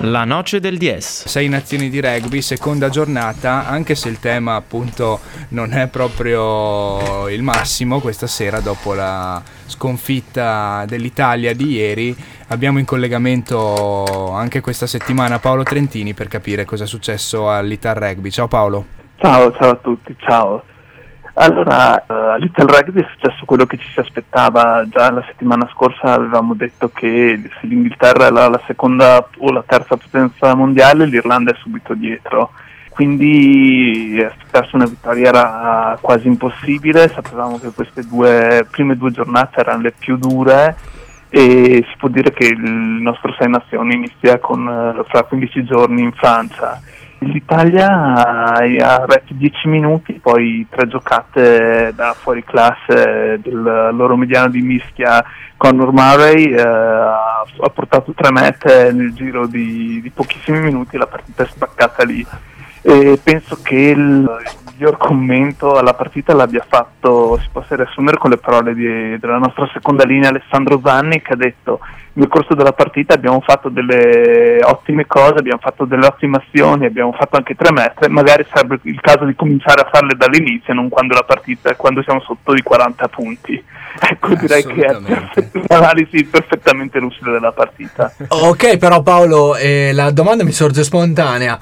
La noce del DS. Sei nazioni di rugby, seconda giornata, anche se il tema appunto non è proprio il massimo questa sera dopo la sconfitta dell'Italia di ieri. Abbiamo in collegamento anche questa settimana Paolo Trentini per capire cosa è successo all'Ital Rugby. Ciao Paolo. Ciao, ciao a tutti, ciao. Allora, uh, all'Ital Rugby è successo quello che ci si aspettava già la settimana scorsa, avevamo detto che se l'Inghilterra era la seconda o la terza potenza mondiale, l'Irlanda è subito dietro. Quindi perso una vittoria era quasi impossibile, sapevamo che queste due prime due giornate erano le più dure e si può dire che il nostro Sei Nazioni inizia con, uh, fra 15 giorni in Francia L'Italia ha retto 10 minuti, poi tre giocate da fuori classe del loro mediano di mischia Conor Murray eh, ha, portato tre mete nel giro di, di pochissimi minuti, la partita è spaccata lì. E penso che il miglior commento alla partita l'abbia fatto, si possa riassumere con le parole di, della nostra seconda linea Alessandro Zanni che ha detto nel corso della partita abbiamo fatto delle ottime cose, abbiamo fatto delle ottime azioni, abbiamo fatto anche tre metri, magari sarebbe il caso di cominciare a farle dall'inizio, non quando la partita, quando siamo sotto di 40 punti. Ecco, direi che è un'analisi perfettamente lucida della partita. Ok, però Paolo, eh, la domanda mi sorge spontanea.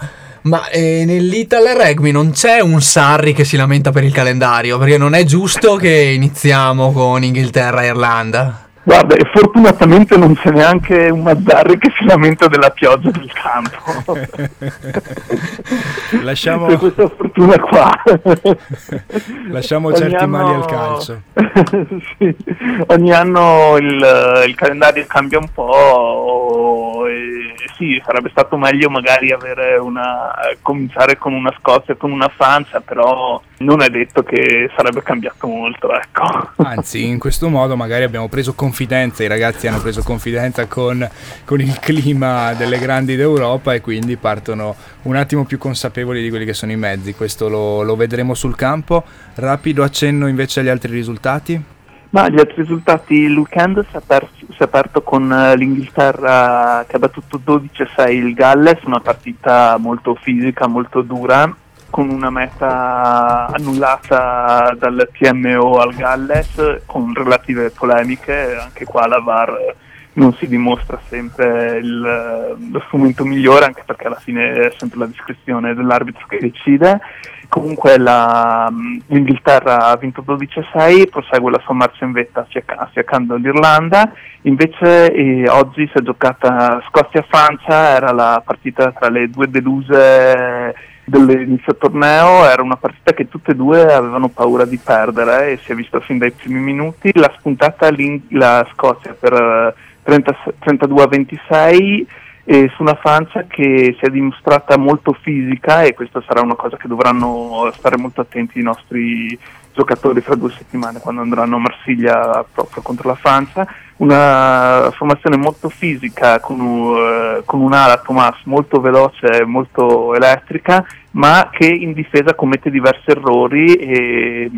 Ma eh, nell'Ital Rugby non c'è un Sarri che si lamenta per il calendario, perché non è giusto che iniziamo con Inghilterra e Irlanda. Guarda, e fortunatamente non c'è neanche un Mazzarri che si lamenta della pioggia del campo. Lasciamo... Per questa fortuna qua. Lasciamo ogni certi anno... mali al calcio. sì. Ogni anno il, il, calendario cambia un po' sì, sarebbe stato meglio magari una, cominciare con una Scozia con una Francia, però non è detto che sarebbe cambiato molto. Ecco. Anzi, in questo modo magari abbiamo preso confidenza, i ragazzi hanno preso confidenza con, con il clima delle grandi d'Europa e quindi partono un attimo più consapevoli di quelli che sono i mezzi. Questo lo, lo vedremo sul campo. Rapido accenno invece agli altri risultati. Ma gli altri risultati, il weekend si è, aperto, si è aperto con eh, l'Inghilterra che ha battuto 12-6 il Galles, una partita molto fisica, molto dura, con una meta annullata dal TMO al Galles, con relative polemiche, anche qua la VAR non si dimostra sempre il, lo strumento migliore, anche perché alla fine è sempre la discrezione dell'arbitro che decide. Comunque la, l'Inghilterra ha vinto 12-6, prosegue la sua marcia in vetta affiaccando l'Irlanda, invece eh, oggi si è giocata Scozia-Francia, era la partita tra le due deluse dell'inizio torneo, era una partita che tutte e due avevano paura di perdere e si è visto fin dai primi minuti, l'ha spuntata la Scozia per 30, 32-26 e su una Francia che si è dimostrata molto fisica e questa sarà una cosa che dovranno stare molto attenti i nostri giocatori fra due settimane quando andranno a Marsiglia proprio contro la Francia, una formazione molto fisica con, uh, con un'ala Thomas molto veloce, e molto elettrica, ma che in difesa commette diversi errori e,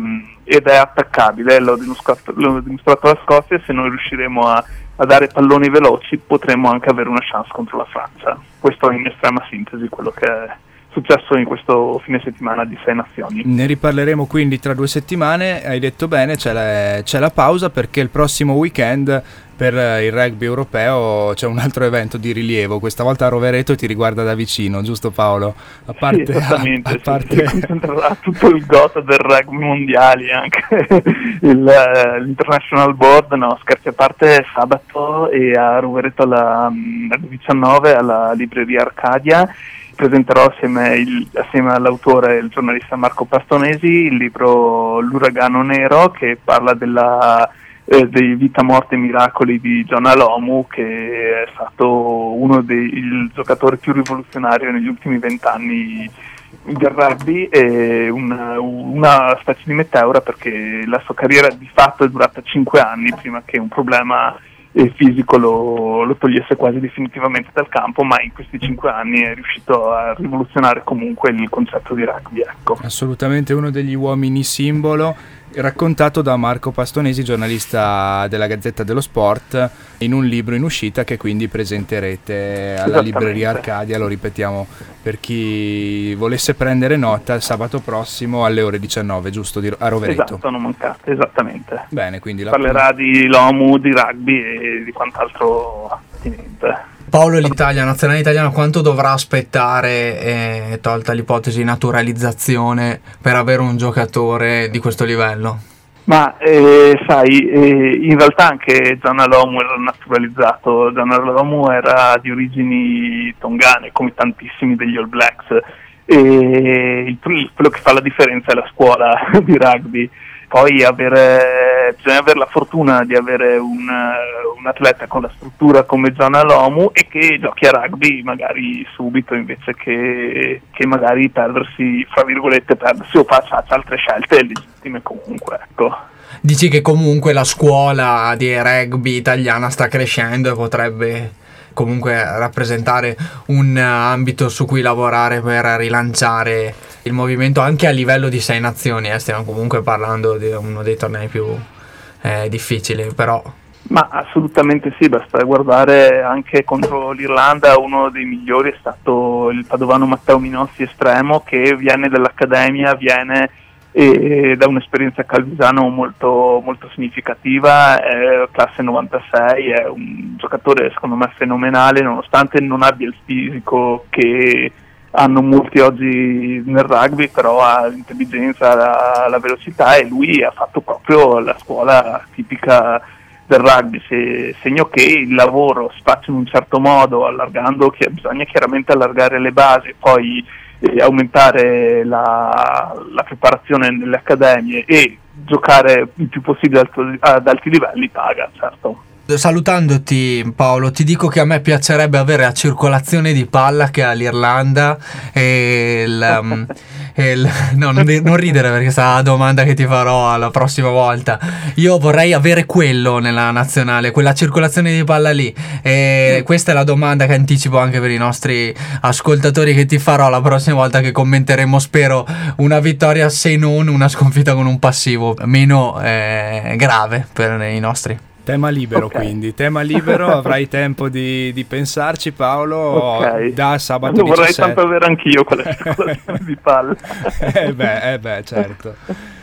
ed è attaccabile, l'ho dimostrato, l'ho dimostrato la Scozia, se noi riusciremo a a dare palloni veloci potremmo anche avere una chance contro la Francia. Questo è in estrema sintesi quello che è successo in questo fine settimana di Sei Nazioni. Ne riparleremo quindi tra due settimane, hai detto bene, c'è la, c'è la pausa perché il prossimo weekend per il rugby europeo c'è un altro evento di rilievo, questa volta a Rovereto ti riguarda da vicino, giusto Paolo? A parte, sì, esattamente, a, a parte... si concentrerà tutto il gota del rugby mondiali, anche il, uh, l'International Board, no scherzi a parte sabato e a Rovereto alle 19 alla libreria Arcadia presenterò assieme, il, assieme, all'autore il giornalista Marco Pastonesi il libro L'uragano nero che parla della, eh, dei vita, morte e miracoli di John Alomu che è stato uno dei giocatori più rivoluzionari negli ultimi vent'anni del rugby e una, una specie di meteora perché la sua carriera di fatto è durata cinque anni prima che un problema il fisico lo, lo, togliesse quasi definitivamente dal campo, ma in questi cinque anni è riuscito a rivoluzionare comunque il concetto di rugby. Ecco. Assolutamente uno degli uomini simbolo raccontato da Marco Pastonesi, giornalista della Gazzetta dello Sport, in un libro in uscita che quindi presenterete alla libreria Arcadia, lo ripetiamo per chi volesse prendere nota, sabato prossimo alle ore 19, giusto, a Rovereto. Esatto, non mancate, esattamente. Bene, quindi Parlerà di Lomu, di rugby e di quant'altro attinente. Paolo, l'Italia, nazionale italiana, quanto dovrà aspettare, eh, tolta l'ipotesi naturalizzazione, per avere un giocatore di questo livello? Ma eh, sai, eh, in realtà anche Zanalomu era naturalizzato, Zanalomu era di origini tongane, come tantissimi degli All Blacks, e il, quello che fa la differenza è la scuola di rugby. Poi avere, bisogna avere la fortuna di avere un, un, atleta con la struttura come Gianna Lomu e che giochi a rugby magari subito invece che, che magari perdersi, fra virgolette, perdersi o faccia altre scelte legittime comunque. Ecco. Dici che comunque la scuola di rugby italiana sta crescendo e potrebbe comunque rappresentare un ambito su cui lavorare per rilanciare il movimento anche a livello di sei nazioni, eh, stiamo comunque parlando di uno dei tornei più eh, difficili, però... Ma assolutamente sì, basta guardare anche contro l'Irlanda, uno dei migliori è stato il padovano Matteo Minossi estremo che viene dall'Accademia, viene eh, da un'esperienza Calvisano molto, molto significativa, è classe 96, è un giocatore secondo me fenomenale nonostante non abbia il fisico che hanno molti oggi nel rugby, però ha l'intelligenza, la, la, velocità e lui ha fatto proprio la scuola tipica del rugby, Se, segno che il lavoro si faccia in un certo modo, allargando, che bisogna chiaramente allargare le basi, poi eh, aumentare la, la, preparazione nelle accademie e giocare il più possibile ad alti livelli paga, certo. Salutandoti Paolo, ti dico che a me piacerebbe avere la circolazione di palla che ha l'Irlanda e il, um, il no, non, non, ridere perché sarà la domanda che ti farò la prossima volta. Io vorrei avere quello nella nazionale, quella circolazione di palla lì. E questa è la domanda che anticipo anche per i nostri ascoltatori che ti farò la prossima volta che commenteremo, spero, una vittoria se non una sconfitta con un passivo meno eh, grave per i nostri. Tema libero okay. quindi, tema libero, avrai tempo di, di, pensarci Paolo okay. da sabato Lo 17. vorrei tanto avere anch'io quella circolazione di palle. eh beh, eh beh, certo.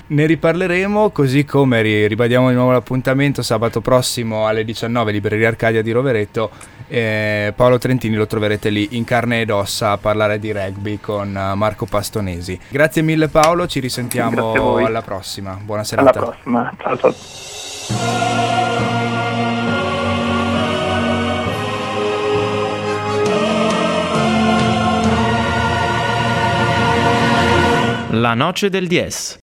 Ne riparleremo così come ribadiamo di nuovo l'appuntamento sabato prossimo alle 19 Libreria Arcadia di Rovereto. Eh, Paolo Trentini lo troverete lì in carne ed ossa a parlare di rugby con Marco Pastonesi. Grazie mille Paolo, ci risentiamo alla prossima. Buona serata. Alla prossima, ciao ciao. La noce del 10.